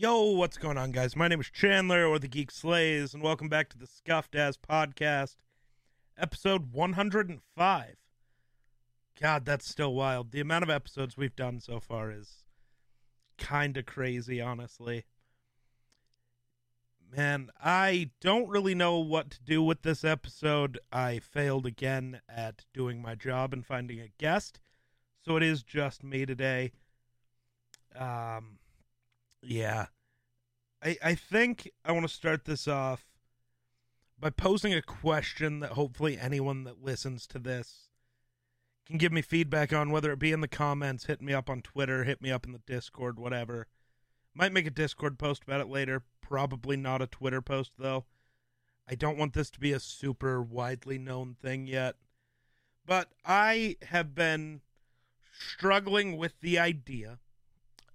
Yo, what's going on, guys? My name is Chandler, or the Geek Slays, and welcome back to the Scuffed As Podcast, episode 105. God, that's still wild. The amount of episodes we've done so far is kind of crazy, honestly. Man, I don't really know what to do with this episode. I failed again at doing my job and finding a guest, so it is just me today. Um, yeah. I I think I want to start this off by posing a question that hopefully anyone that listens to this can give me feedback on whether it be in the comments, hit me up on Twitter, hit me up in the Discord, whatever. Might make a Discord post about it later, probably not a Twitter post though. I don't want this to be a super widely known thing yet. But I have been struggling with the idea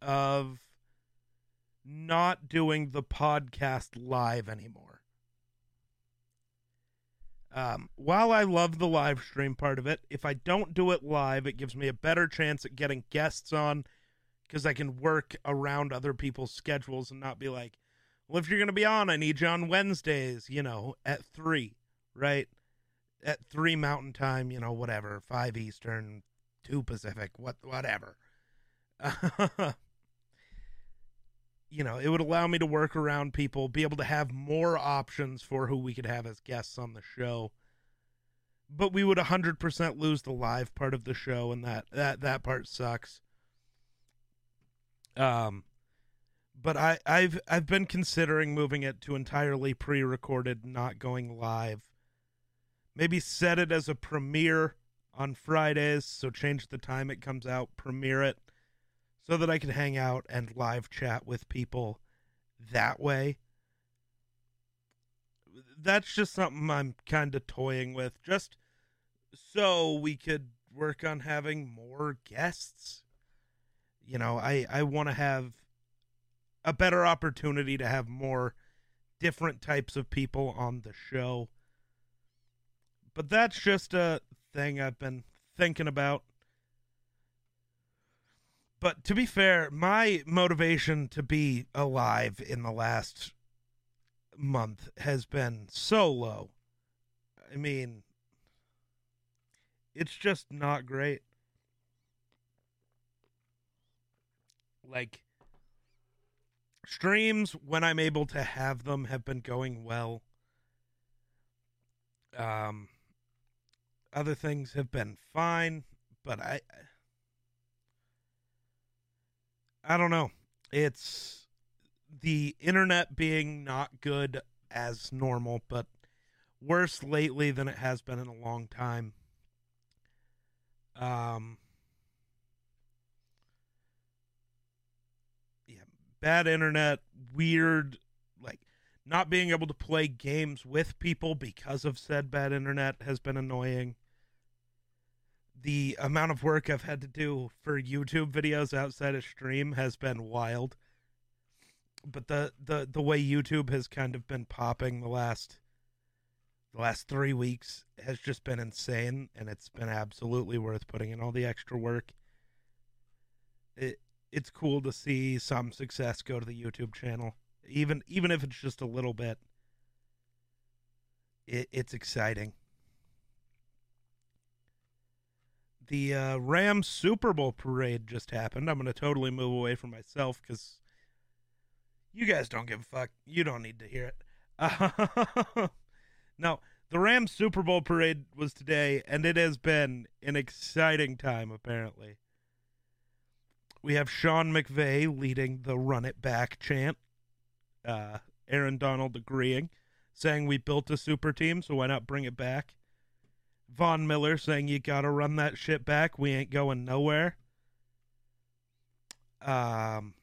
of not doing the podcast live anymore. Um, while I love the live stream part of it, if I don't do it live, it gives me a better chance at getting guests on because I can work around other people's schedules and not be like, well, if you're going to be on, I need you on Wednesdays, you know, at 3, right? At 3 Mountain Time, you know, whatever, 5 Eastern, 2 Pacific, what, whatever. you know, it would allow me to work around people, be able to have more options for who we could have as guests on the show. But we would 100% lose the live part of the show and that that that part sucks. Um but I I've I've been considering moving it to entirely pre-recorded, not going live. Maybe set it as a premiere on Fridays, so change the time it comes out, premiere it so that I can hang out and live chat with people that way. That's just something I'm kind of toying with, just so we could work on having more guests. You know, I, I want to have a better opportunity to have more different types of people on the show. But that's just a thing I've been thinking about but to be fair, my motivation to be alive in the last month has been so low. I mean, it's just not great. Like, streams, when I'm able to have them, have been going well. Um, other things have been fine, but I I don't know. It's the internet being not good as normal, but worse lately than it has been in a long time. Um, yeah, bad internet, weird, like not being able to play games with people because of said bad internet has been annoying the amount of work I've had to do for YouTube videos outside of stream has been wild. But the, the, the way YouTube has kind of been popping the last the last three weeks has just been insane and it's been absolutely worth putting in all the extra work. It it's cool to see some success go to the YouTube channel. Even even if it's just a little bit. It, it's exciting. The uh, Rams Super Bowl parade just happened. I'm going to totally move away from myself because you guys don't give a fuck. You don't need to hear it. Uh, no, the Rams Super Bowl parade was today, and it has been an exciting time, apparently. We have Sean McVay leading the run it back chant. Uh, Aaron Donald agreeing, saying we built a super team, so why not bring it back? Von Miller saying you got to run that shit back. We ain't going nowhere. Um,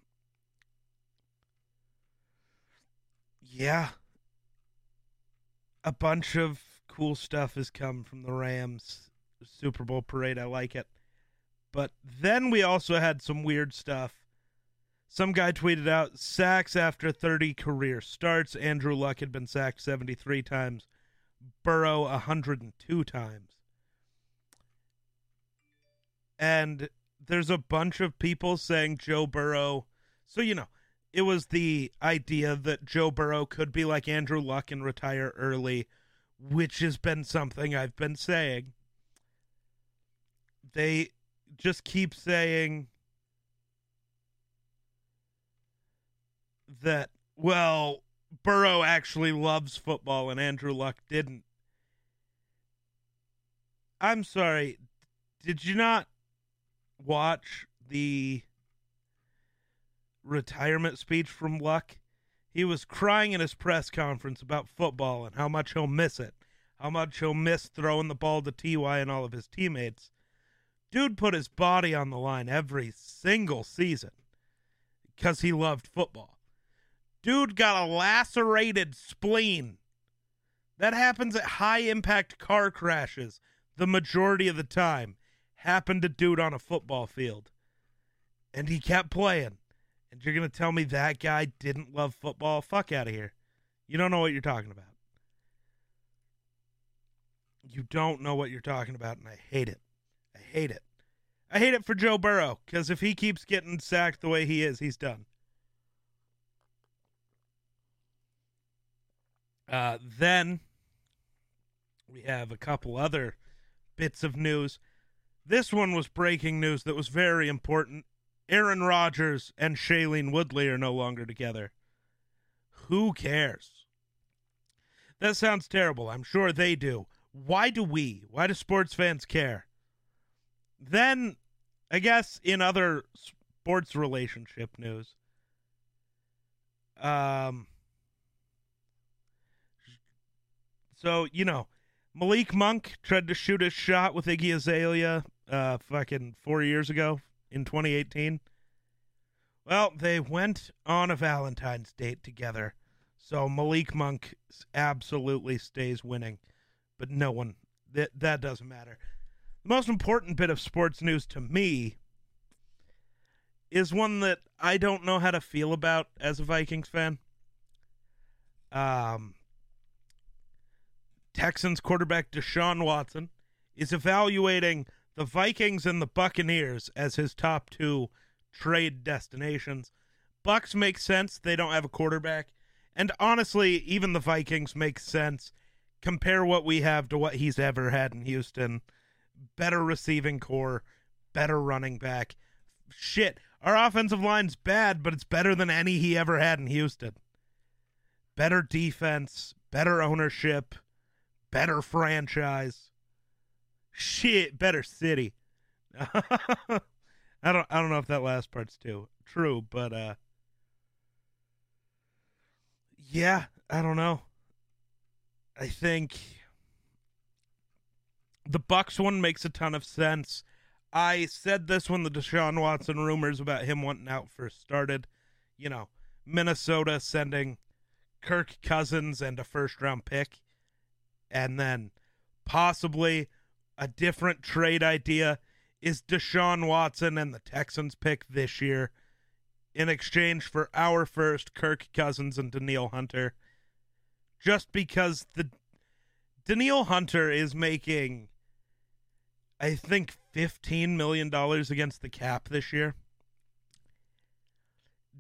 yeah, a bunch of cool stuff has come from the Rams Super Bowl parade. I like it. But then we also had some weird stuff. Some guy tweeted out sacks after 30 career starts. Andrew Luck had been sacked 73 times. Burrow 102 times. And there's a bunch of people saying Joe Burrow. So, you know, it was the idea that Joe Burrow could be like Andrew Luck and retire early, which has been something I've been saying. They just keep saying that, well, Burrow actually loves football and Andrew Luck didn't. I'm sorry. Did you not watch the retirement speech from Luck? He was crying in his press conference about football and how much he'll miss it, how much he'll miss throwing the ball to TY and all of his teammates. Dude put his body on the line every single season because he loved football. Dude got a lacerated spleen. That happens at high impact car crashes the majority of the time. Happened to dude on a football field. And he kept playing. And you're going to tell me that guy didn't love football? Fuck out of here. You don't know what you're talking about. You don't know what you're talking about, and I hate it. I hate it. I hate it for Joe Burrow because if he keeps getting sacked the way he is, he's done. Uh, then we have a couple other bits of news. This one was breaking news that was very important. Aaron Rodgers and Shailene Woodley are no longer together. Who cares? That sounds terrible. I'm sure they do. Why do we? Why do sports fans care? Then, I guess in other sports relationship news, um, so you know, Malik Monk tried to shoot his shot with Iggy Azalea uh, fucking four years ago in 2018. Well, they went on a Valentine's date together. So Malik Monk absolutely stays winning, but no one that that doesn't matter. The most important bit of sports news to me is one that I don't know how to feel about as a Vikings fan. Um, Texans quarterback Deshaun Watson is evaluating the Vikings and the Buccaneers as his top two trade destinations. Bucks make sense; they don't have a quarterback, and honestly, even the Vikings make sense. Compare what we have to what he's ever had in Houston. Better receiving corps, better running back. Shit, our offensive line's bad, but it's better than any he ever had in Houston. Better defense, better ownership, better franchise. Shit, better city. I don't I don't know if that last part's too true, but uh yeah, I don't know. I think the Bucks one makes a ton of sense. I said this when the Deshaun Watson rumors about him wanting out first started. You know, Minnesota sending Kirk Cousins and a first round pick, and then possibly a different trade idea is Deshaun Watson and the Texans pick this year in exchange for our first Kirk Cousins and Danielle Hunter. Just because the Danielle Hunter is making I think fifteen million dollars against the cap this year.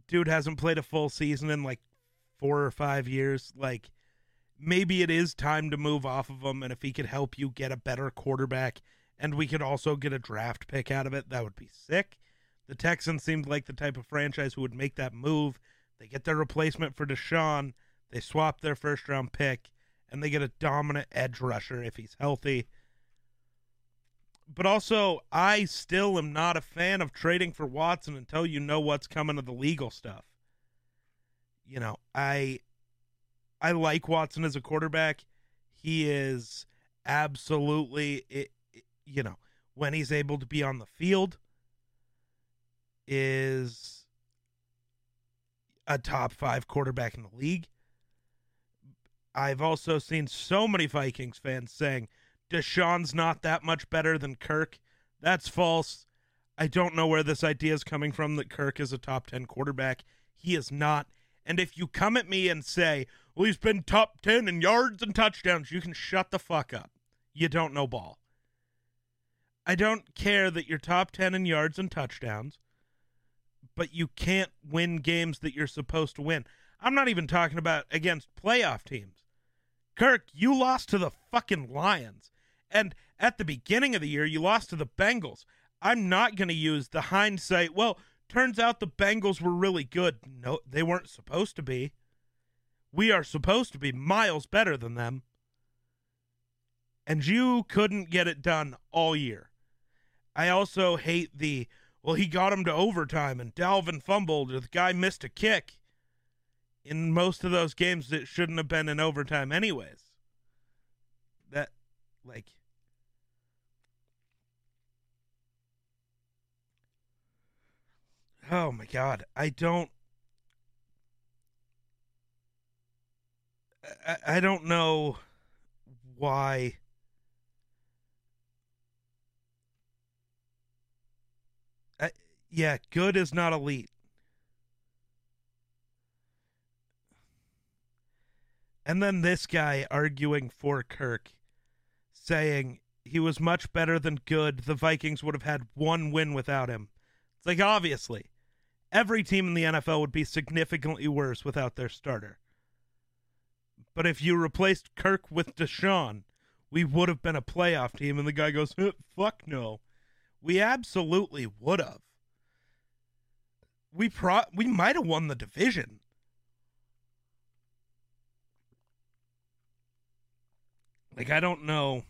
Dude hasn't played a full season in like four or five years. Like maybe it is time to move off of him and if he could help you get a better quarterback and we could also get a draft pick out of it. That would be sick. The Texans seemed like the type of franchise who would make that move. They get their replacement for Deshaun, they swap their first round pick, and they get a dominant edge rusher if he's healthy. But also, I still am not a fan of trading for Watson until you know what's coming to the legal stuff. You know, I I like Watson as a quarterback. He is absolutely it, you know, when he's able to be on the field, is a top five quarterback in the league. I've also seen so many Vikings fans saying Deshaun's not that much better than Kirk. That's false. I don't know where this idea is coming from that Kirk is a top 10 quarterback. He is not. And if you come at me and say, well, he's been top 10 in yards and touchdowns, you can shut the fuck up. You don't know ball. I don't care that you're top 10 in yards and touchdowns, but you can't win games that you're supposed to win. I'm not even talking about against playoff teams. Kirk, you lost to the fucking Lions. And at the beginning of the year, you lost to the Bengals. I'm not going to use the hindsight. Well, turns out the Bengals were really good. No, they weren't supposed to be. We are supposed to be miles better than them. And you couldn't get it done all year. I also hate the, well, he got him to overtime and Dalvin fumbled or the guy missed a kick. In most of those games, it shouldn't have been in overtime, anyways. That, like, oh my god, I don't. I, I don't know why. Yeah, good is not elite. And then this guy arguing for Kirk, saying he was much better than good. The Vikings would have had one win without him. It's like, obviously, every team in the NFL would be significantly worse without their starter. But if you replaced Kirk with Deshaun, we would have been a playoff team. And the guy goes, fuck no. We absolutely would have. We pro we might have won the division. Like I don't know.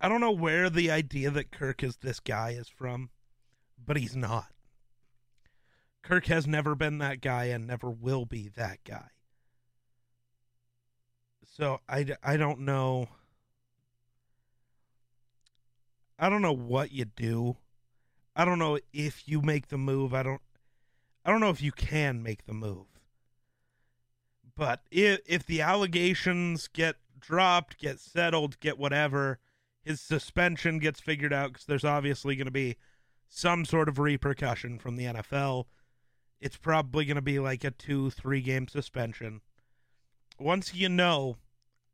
I don't know where the idea that Kirk is this guy is from, but he's not. Kirk has never been that guy and never will be that guy. So I, I don't know. I don't know what you do. I don't know if you make the move. I don't I don't know if you can make the move. But if if the allegations get dropped, get settled, get whatever, his suspension gets figured out because there's obviously going to be some sort of repercussion from the NFL. It's probably going to be like a two, three game suspension. Once you know,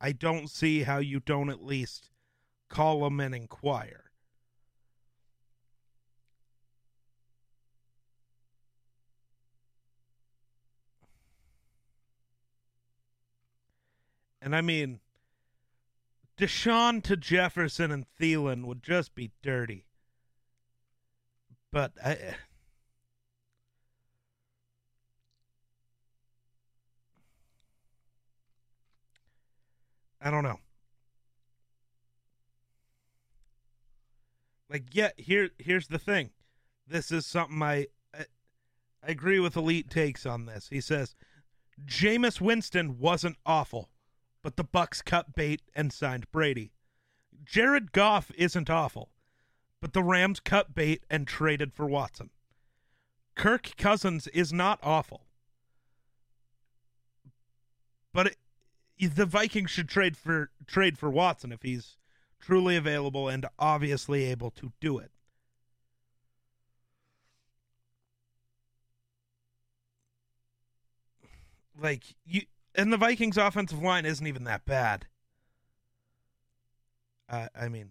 I don't see how you don't at least call them and inquire. And I mean, Deshaun to Jefferson and Thielen would just be dirty. But I. I don't know. Like, yeah, here here's the thing. This is something I, I I agree with Elite takes on this. He says Jameis Winston wasn't awful but the Bucks cut bait and signed Brady. Jared Goff isn't awful, but the Rams cut bait and traded for Watson. Kirk Cousins is not awful, but it, the Vikings should trade for trade for Watson if he's truly available and obviously able to do it. Like you and the Vikings' offensive line isn't even that bad. Uh, I mean,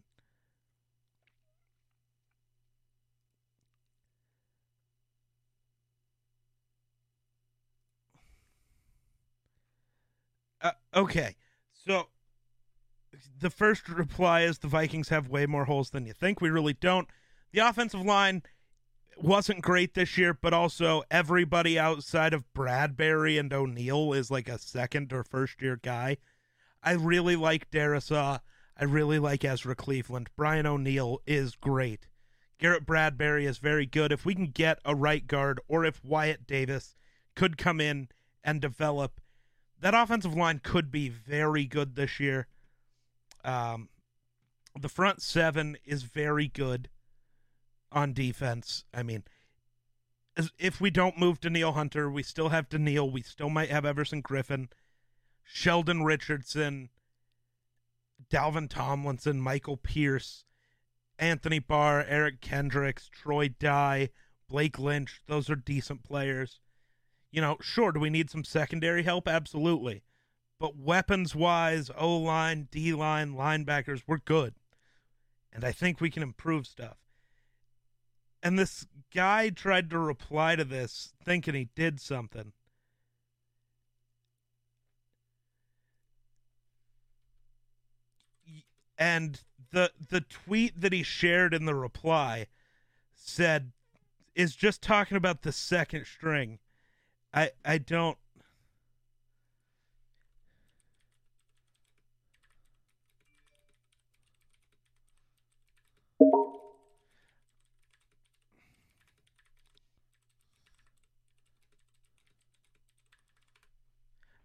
uh, okay. So the first reply is the Vikings have way more holes than you think. We really don't. The offensive line wasn't great this year, but also everybody outside of Bradbury and O'Neill is like a second or first year guy. I really like Darrisaw. I really like Ezra Cleveland. Brian O'Neill is great. Garrett Bradbury is very good. If we can get a right guard, or if Wyatt Davis could come in and develop, that offensive line could be very good this year. Um, the front seven is very good on defense. I mean, if we don't move Danielle Hunter, we still have Danielle. We still might have Everson Griffen, Sheldon Richardson, Dalvin Tomlinson, Michael Pierce, Anthony Barr, Eric Kendricks, Troy Dye, Blake Lynch. Those are decent players. You know, sure, do we need some secondary help? Absolutely. But weapons wise, O line, D line, linebackers, we're good. And I think we can improve stuff and this guy tried to reply to this thinking he did something. And the the tweet that he shared in the reply said is just talking about the second string. I I don't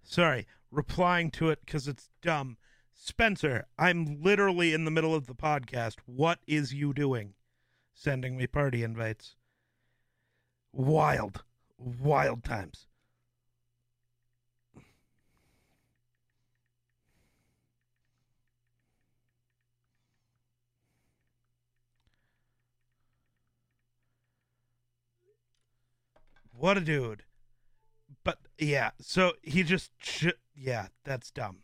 Sorry, replying to it because it's dumb. Spencer, I'm literally in the middle of the podcast. What is you doing? Sending me party invites. Wild, wild times. What a dude. But yeah, so he just sh- yeah, that's dumb.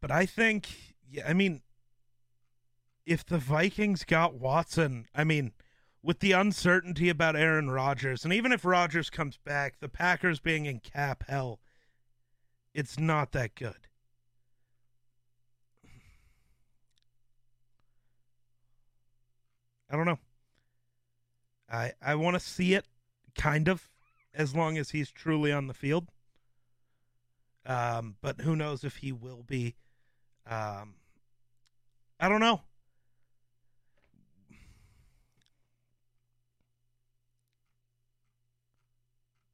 But I think yeah, I mean if the Vikings got Watson, I mean with the uncertainty about Aaron Rodgers, and even if Rodgers comes back, the Packers being in cap hell, it's not that good. I don't know. I I want to see it kind of, as long as he's truly on the field. Um, but who knows if he will be? Um, I don't know.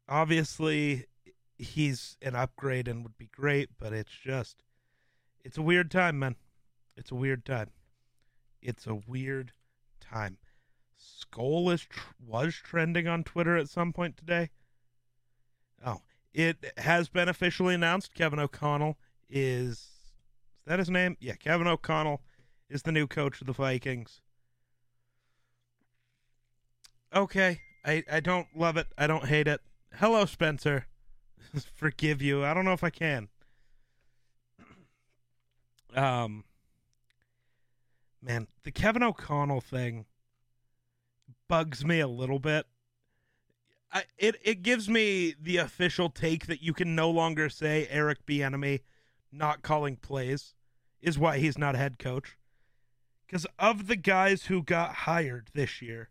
Obviously, he's an upgrade and would be great, but it's just, it's a weird time, man. It's a weird time. It's a weird time. Skol is tr- was trending on Twitter at some point today. Oh, it has been officially announced. Kevin O'Connell is is that his name? Yeah, Kevin O'Connell is the new coach of the Vikings. Okay, I I don't love it. I don't hate it. Hello, Spencer. Forgive you. I don't know if I can. Um, man, the Kevin O'Connell thing bugs me a little bit. I, it it gives me the official take that you can no longer say Eric Bieniemy not calling plays is why he's not head coach. Because of the guys who got hired this year,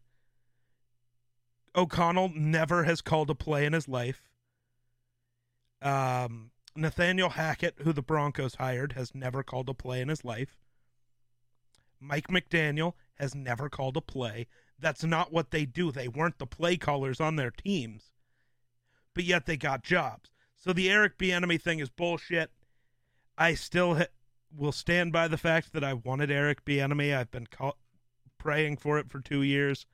O'Connell never has called a play in his life. Um, Nathaniel Hackett, who the Broncos hired, has never called a play in his life. Mike McDaniel has never called a play. That's not what they do. They weren't the play callers on their teams, but yet they got jobs. So the Eric Bieniemy thing is bullshit. I still ha- will stand by the fact that I wanted Eric Bieniemy. I've been call- praying for it for two years.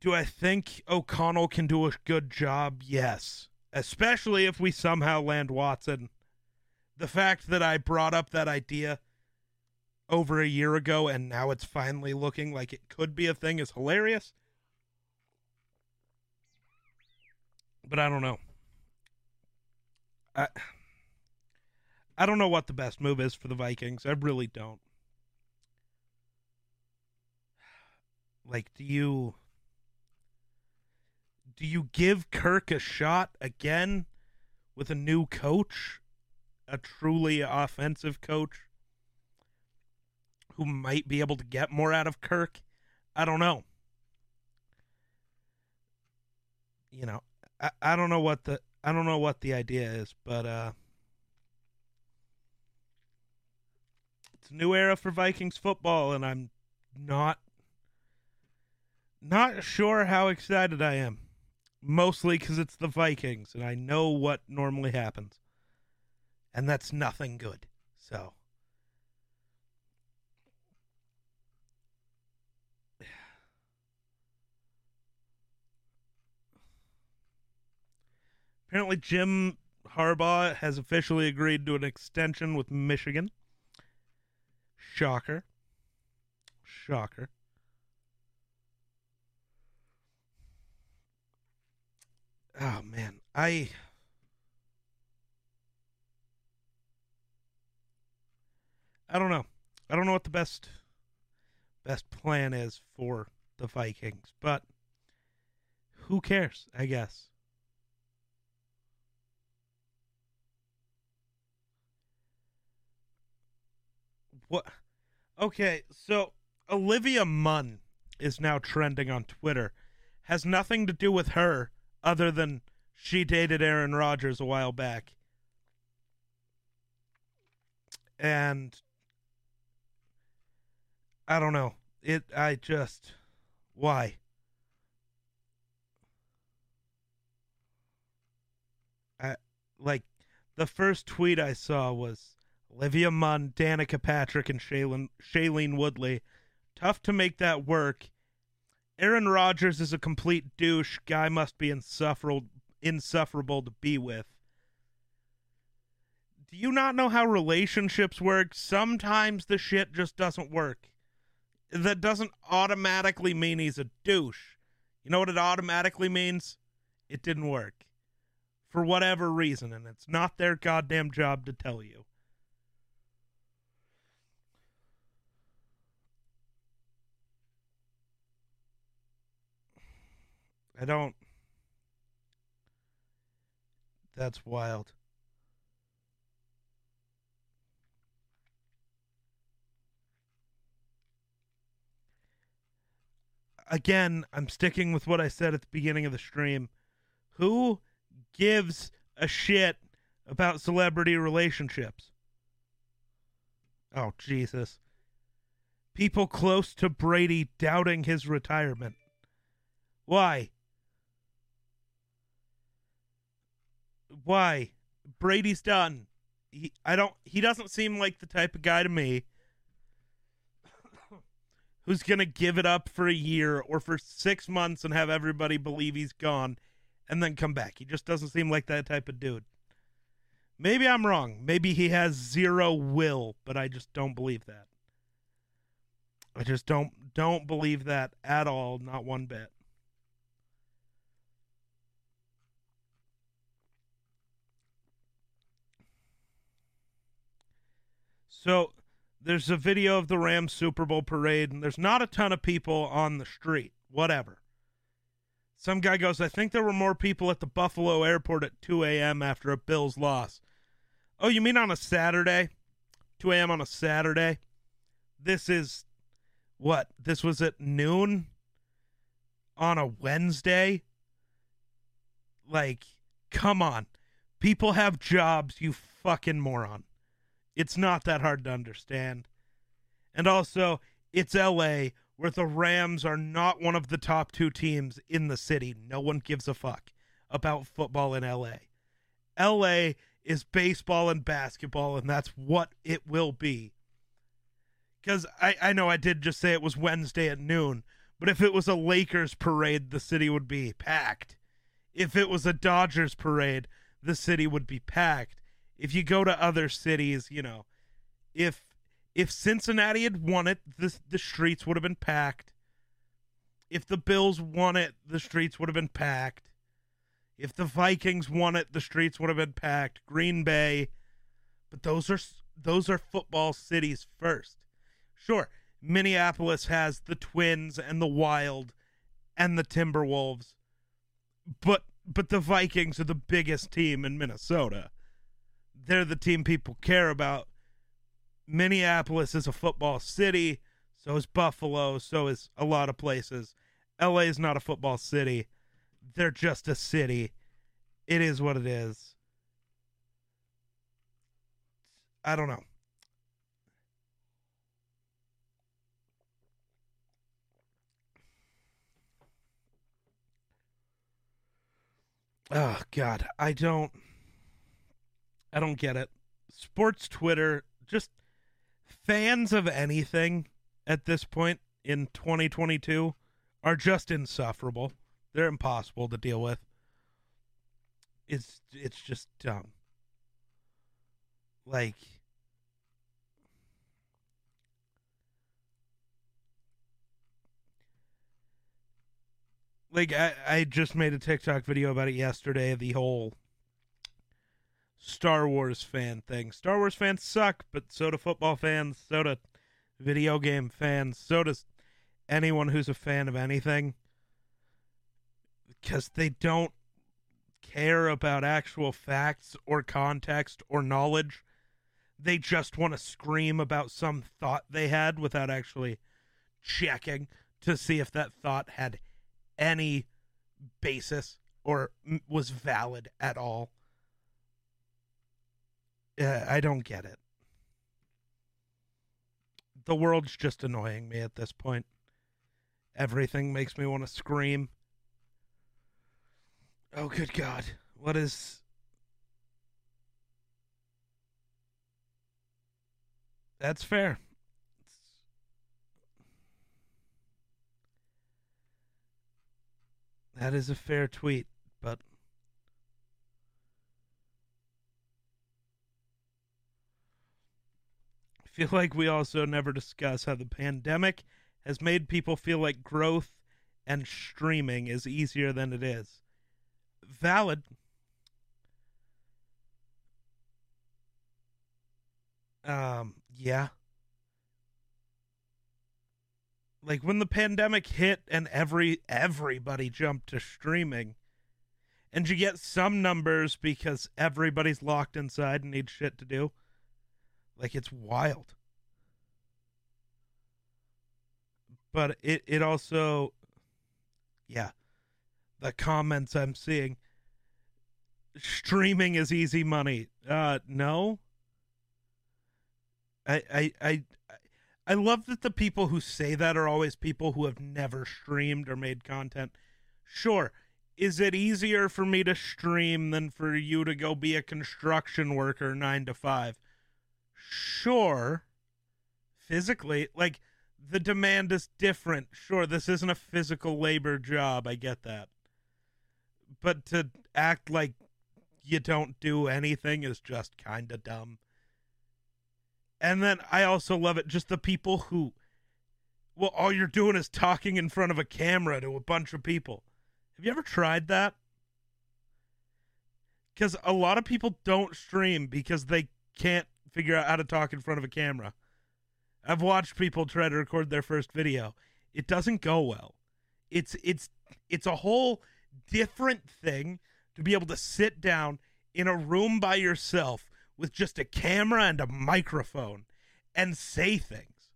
Do I think O'Connell can do a good job? Yes, especially if we somehow land Watson. The fact that I brought up that idea over a year ago and now it's finally looking like it could be a thing is hilarious. But I don't know. I I don't know what the best move is for the Vikings. I really don't. Like do you do you give Kirk a shot again with a new coach? A truly offensive coach? who might be able to get more out of Kirk. I don't know. You know, I, I don't know what the I don't know what the idea is, but uh it's a new era for Vikings football and I'm not not sure how excited I am. Mostly cuz it's the Vikings and I know what normally happens. And that's nothing good. So Apparently, Jim Harbaugh has officially agreed to an extension with Michigan. Shocker. Shocker. Oh, man. I. I don't know. I don't know what the best best plan is for the Vikings. But who cares, I guess. What? Okay, so Olivia Munn is now trending on Twitter. Has nothing to do with her other than she dated Aaron Rodgers a while back. And I don't know. It I just why? I like the first tweet I saw was Olivia Munn, Danica Patrick, and Shailene, Shailene Woodley. Tough to make that work. Aaron Rodgers is a complete douche. Guy must be insufferable, insufferable to be with. Do you not know how relationships work? Sometimes the shit just doesn't work. That doesn't automatically mean he's a douche. You know what it automatically means? It didn't work. For whatever reason, and it's not their goddamn job to tell you. I don't. That's wild. Again, I'm sticking with what I said at the beginning of the stream. Who gives a shit about celebrity relationships? Oh, Jesus. People close to Brady doubting his retirement. Why? Why? Brady's done. He, I don't. He doesn't seem like the type of guy to me who's gonna give it up for a year or for six months and have everybody believe he's gone, and then come back. He just doesn't seem like that type of dude. Maybe I'm wrong. Maybe he has zero will, but I just don't believe that. I just don't don't believe that at all, not one bit. So there's a video of the Rams Super Bowl parade, and there's not a ton of people on the street. Whatever. Some guy goes, I think there were more people at the Buffalo airport at 2 a.m. after a Bills loss. Oh, you mean on a Saturday? 2 a.m. on a Saturday? This is what? This was at noon on a Wednesday? Like, come on. People have jobs, you fucking moron. It's not that hard to understand. And also, it's LA where the Rams are not one of the top two teams in the city. No one gives a fuck about football in LA. LA is baseball and basketball, and that's what it will be. Because I, I know I did just say it was Wednesday at noon, but if it was a Lakers parade, the city would be packed. If it was a Dodgers parade, the city would be packed if you go to other cities, you know, if if Cincinnati had won it, the the streets would have been packed. If the Bills won it, the streets would have been packed. If the Vikings won it, the streets would have been packed. Green Bay, but those are those are football cities first. Sure, Minneapolis has the Twins and the Wild and the Timberwolves, but but the Vikings are the biggest team in Minnesota they're the team people care about. Minneapolis is a football city, so is Buffalo, so is a lot of places. LA is not a football city. They're just a city. It is what it is. I don't know. Oh god, I don't I don't get it. Sports Twitter, just fans of anything at this point in 2022 are just insufferable. They're impossible to deal with. It's it's just dumb. Like like I, I just made a TikTok video about it yesterday, the whole Star Wars fan thing. Star Wars fans suck, but so do football fans, so do video game fans, so does anyone who's a fan of anything because they don't care about actual facts or context or knowledge. They just want to scream about some thought they had without actually checking to see if that thought had any basis or was valid at all. Uh, I don't get it. The world's just annoying me at this point. Everything makes me want to scream. Oh, good God. What is. That's fair. That is a fair tweet, but. Feel like we also never discuss how the pandemic has made people feel like growth and streaming is easier than it is. Valid. Um, yeah. Like when the pandemic hit and every everybody jumped to streaming and you get some numbers because everybody's locked inside and needs shit to do. Like it's wild. But it it also yeah. The comments I'm seeing streaming is easy money. Uh no. I I I I love that the people who say that are always people who have never streamed or made content. Sure, is it easier for me to stream than for you to go be a construction worker 9 to 5? Sure. Physically, like the demand is different. Sure, this isn't a physical labor job. I get that. But to act like you don't do anything is just kind of dumb. And then I also love it just the people who well all you're doing is talking in front of a camera to a bunch of people. Have you ever tried that? Cuz a lot of people don't stream because they can't figure out how to talk in front of a camera. I've watched people try to record their first video. It doesn't go well. It's it's it's a whole different thing to be able to sit down in a room by yourself with just a camera and a microphone and say things.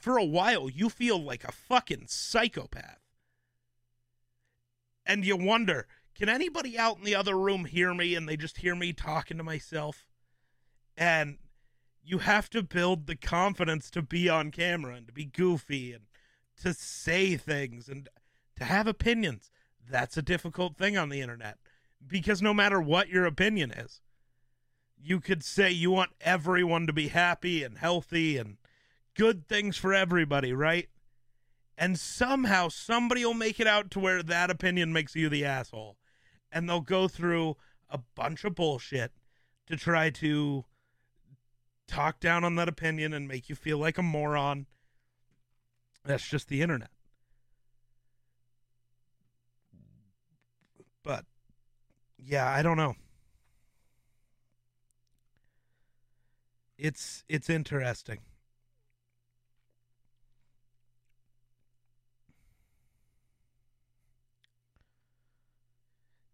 For a while, you feel like a fucking psychopath. And you wonder, can anybody out in the other room hear me and they just hear me talking to myself? And you have to build the confidence to be on camera and to be goofy and to say things and to have opinions. That's a difficult thing on the internet because no matter what your opinion is, you could say you want everyone to be happy and healthy and good things for everybody, right? And somehow somebody will make it out to where that opinion makes you the asshole. And they'll go through a bunch of bullshit to try to talk down on that opinion and make you feel like a moron. That's just the internet. But yeah, I don't know. It's it's interesting.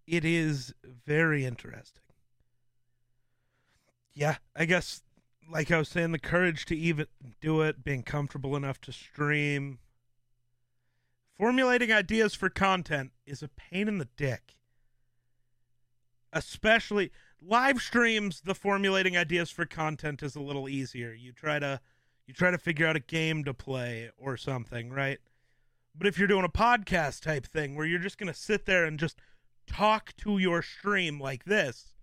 It is very interesting. Yeah, I guess like I was saying, the courage to even do it, being comfortable enough to stream. Formulating ideas for content is a pain in the dick. Especially live streams, the formulating ideas for content is a little easier. You try to you try to figure out a game to play or something, right? But if you're doing a podcast type thing where you're just going to sit there and just talk to your stream like this,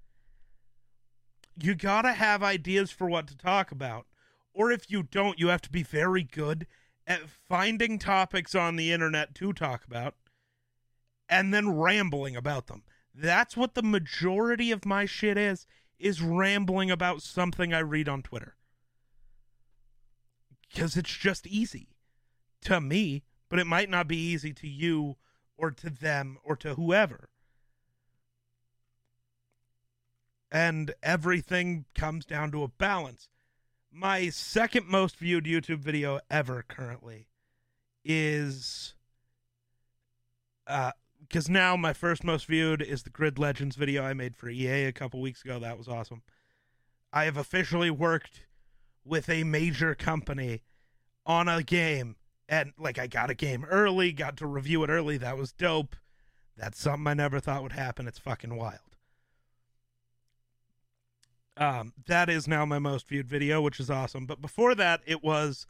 you got to have ideas for what to talk about. Or if you don't, you have to be very good at finding topics on the internet to talk about and then rambling about them. That's what the majority of my shit is is rambling about something I read on Twitter. Cuz it's just easy to me, but it might not be easy to you or to them or to whoever. And everything comes down to a balance. My second most viewed YouTube video ever currently is uh because now my first most viewed is the Grid Legends video I made for EA a couple weeks ago. That was awesome. I have officially worked with a major company on a game and like I got a game early, got to review it early. That was dope. That's something I never thought would happen. It's fucking wild. Um, that is now my most viewed video, which is awesome. But before that, it was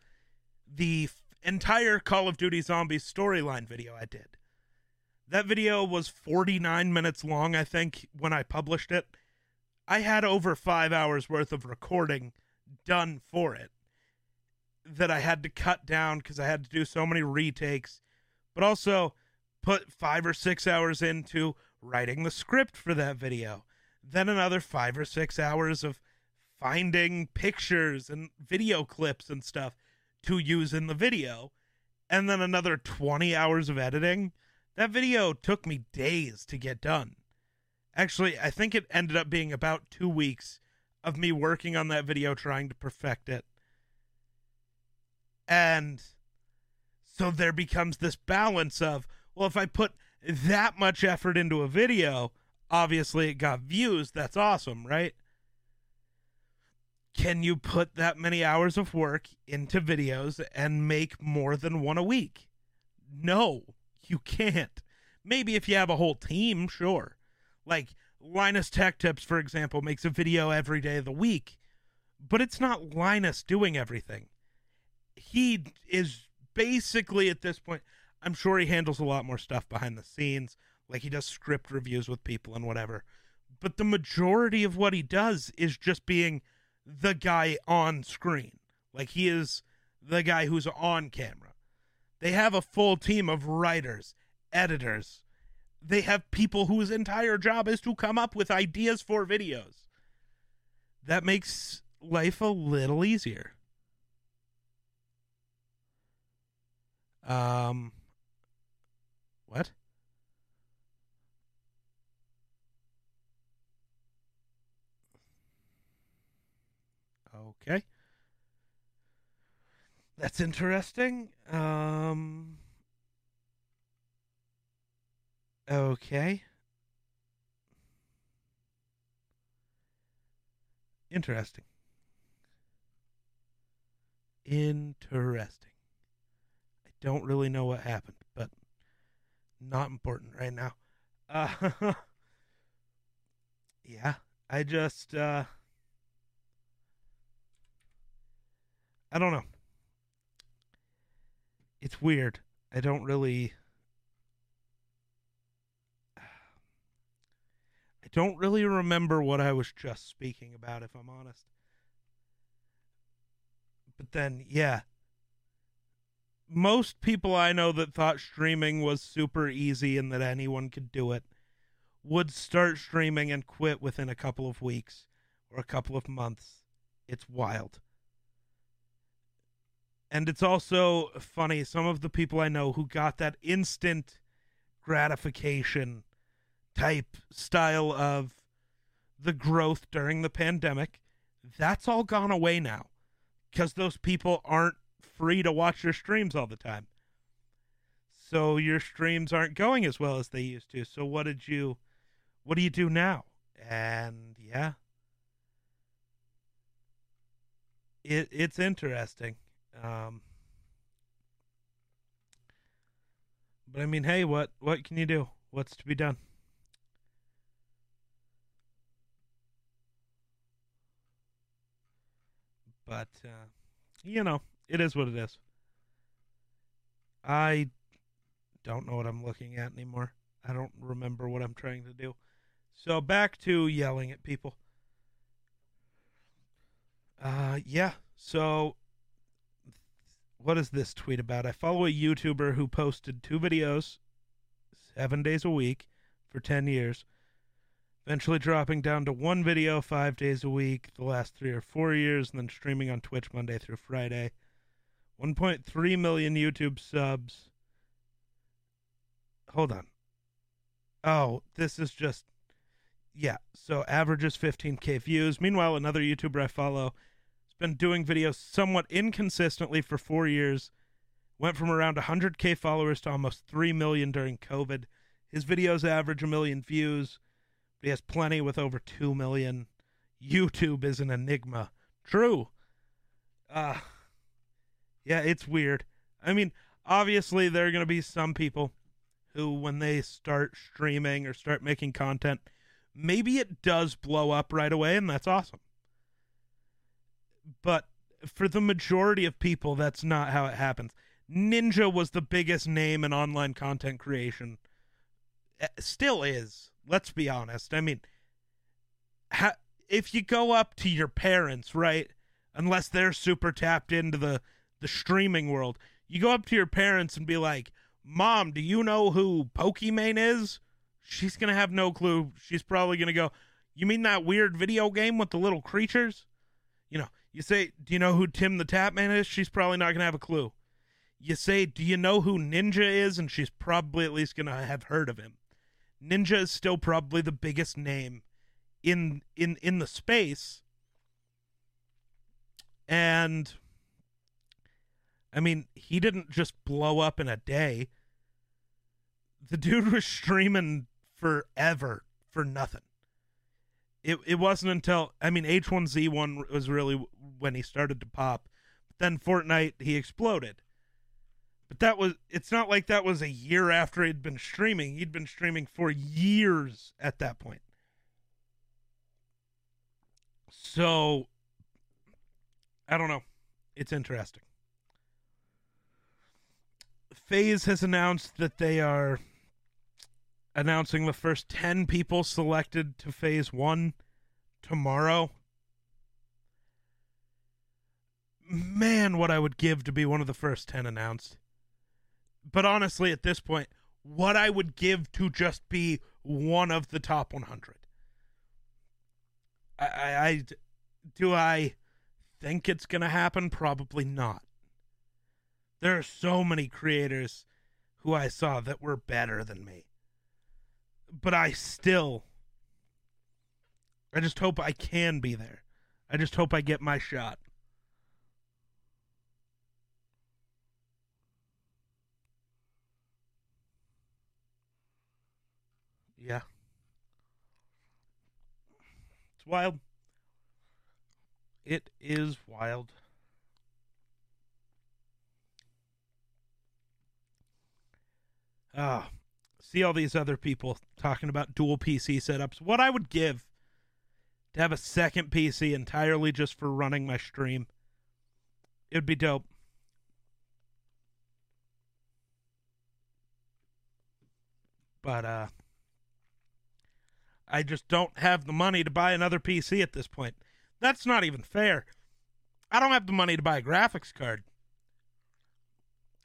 the f- entire Call of Duty Zombies storyline video I did. That video was 49 minutes long, I think, when I published it. I had over five hours worth of recording done for it that I had to cut down because I had to do so many retakes, but also put five or six hours into writing the script for that video. Then another five or six hours of finding pictures and video clips and stuff to use in the video. And then another 20 hours of editing. That video took me days to get done. Actually, I think it ended up being about two weeks of me working on that video trying to perfect it. And so there becomes this balance of, well, if I put that much effort into a video, obviously it got views. That's awesome, right? Can you put that many hours of work into videos and make more than one a week? No, you can't. Maybe if you have a whole team, sure. Like Linus Tech Tips, for example, makes a video every day of the week, but it's not Linus doing everything. He is basically at this point, I'm sure he handles a lot more stuff behind the scenes, like he does script reviews with people and whatever. But the majority of what he does is just being the guy on screen. Like he is the guy who's on camera. They have a full team of writers, editors. They have people whose entire job is to come up with ideas for videos. That makes life a little easier. Um what? Okay. That's interesting. Um Okay. Interesting. Interesting. I don't really know what happened, but not important right now. Uh Yeah, I just uh I don't know. It's weird. I don't really I don't really remember what I was just speaking about if I'm honest. But then, yeah. Most people I know that thought streaming was super easy and that anyone could do it would start streaming and quit within a couple of weeks or a couple of months. It's wild. And it's also funny, some of the people I know who got that instant gratification type style of the growth during the pandemic, that's all gone away now because those people aren't free to watch your streams all the time. So your streams aren't going as well as they used to. So what did you what do you do now? And yeah. It it's interesting. Um, but I mean, hey, what what can you do? What's to be done? But uh, you know, it is what it is. I don't know what I'm looking at anymore. I don't remember what I'm trying to do. So back to yelling at people. Uh yeah. So what is this tweet about? I follow a YouTuber who posted two videos seven days a week for 10 years, eventually dropping down to one video five days a week the last three or four years, and then streaming on Twitch Monday through Friday. 1.3 million YouTube subs. Hold on. Oh, this is just. Yeah, so averages 15k views. Meanwhile, another YouTuber I follow been doing videos somewhat inconsistently for four years Went from around 100k followers to almost 3 million during COVID. His videos average a million views. But he has plenty with over 2 million. YouTube is an enigma. True. Uh yeah, it's weird. I mean, obviously there are going to be some people who when they start streaming or start making content, maybe it does blow up right away and that's awesome. But for the majority of people that's not how it happens. Ninja was the biggest name in online content creation. Eh, still is. Let's be honest. I mean, ha- if you go up to your parents, right? Unless they're super tapped into the the streaming world, you go up to your parents and be like, "Mom, do you know who Pokimane is?" She's gonna have no clue. She's probably gonna go, "You mean that weird video game with the little creatures?" You know, you say, "Do you know who Tim the Tatman is?" She's probably not gonna have a clue. You say, "Do you know who Ninja is?" and she's probably at least gonna have heard of him. Ninja is still probably the biggest name in in in the space and I mean, he didn't just blow up in a day. The dude was streaming forever for nothing. It it wasn't until I mean H1Z1 was really when he started to pop. But Then Fortnite he exploded. But that was it's not like that was a year after he'd been streaming. He'd been streaming for years at that point. So I don't know. It's interesting. FaZe has announced that they are announcing the first 10 people selected to phase 1 tomorrow. Man, what I would give to be one of the first 10 announced. But honestly, at this point, what I would give to just be one of the top 100. I, I, I do I think it's going to happen? Probably not. There are so many creators who I saw that were better than me. But I still I just hope I can be there. I just hope I get my shot. Yeah. It's wild. It is wild. Ah, see all these other people talking about dual PC setups. What I would give to have a second PC entirely just for running my stream. It would be dope. But uh I just don't have the money to buy another PC at this point. That's not even fair. I don't have the money to buy a graphics card.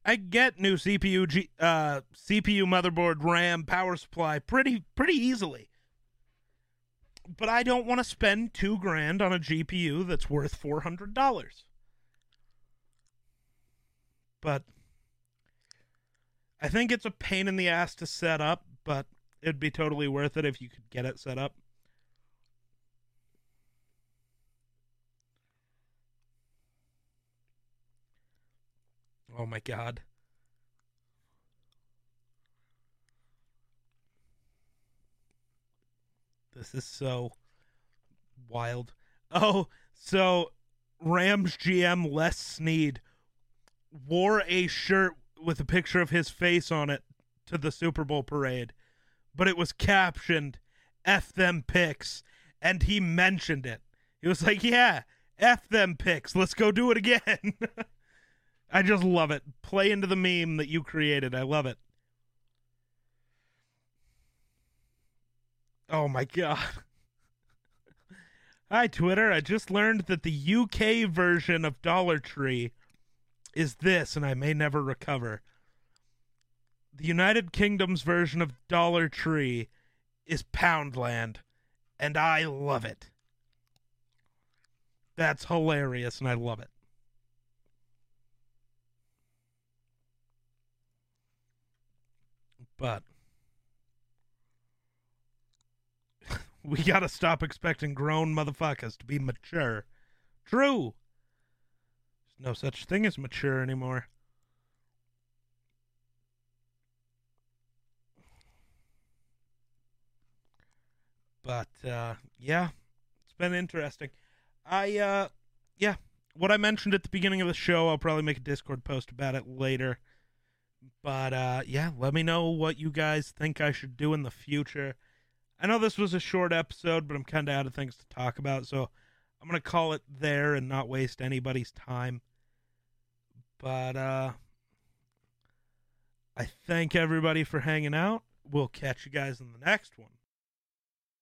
I get new CPU, G, uh, CPU, motherboard, RAM, power supply pretty pretty easily. But I don't want to spend two grand on a GPU that's worth four hundred dollars. But I think it's a pain in the ass to set up, but it'd be totally worth it if you could get it set up. Oh my god. This is so wild. Oh, so Rams GM Les Snead wore a shirt with a picture of his face on it to the Super Bowl parade, but it was captioned F them picks, and he mentioned it. He was like, Yeah, F them picks. Let's go do it again. I just love it. Play into the meme that you created. I love it. Oh my god. Hi Twitter, I just learned that the UK version of Dollar Tree is this and I may never recover. The United Kingdom's version of Dollar Tree is Poundland and I love it. That's hilarious and I love it. But we gotta stop expecting grown motherfuckers to be mature. True. There's no such thing as mature anymore. But uh, yeah, it's been interesting. I uh, yeah, what I mentioned at the beginning of the show, I'll probably make a Discord post about it later. But uh, yeah, let me know what you guys think I should do in the future. I know this was a short episode, but I'm kind of out of things to talk about, so I'm gonna call it there and not waste anybody's time. But uh, I thank everybody for hanging out. We'll catch you guys in the next one.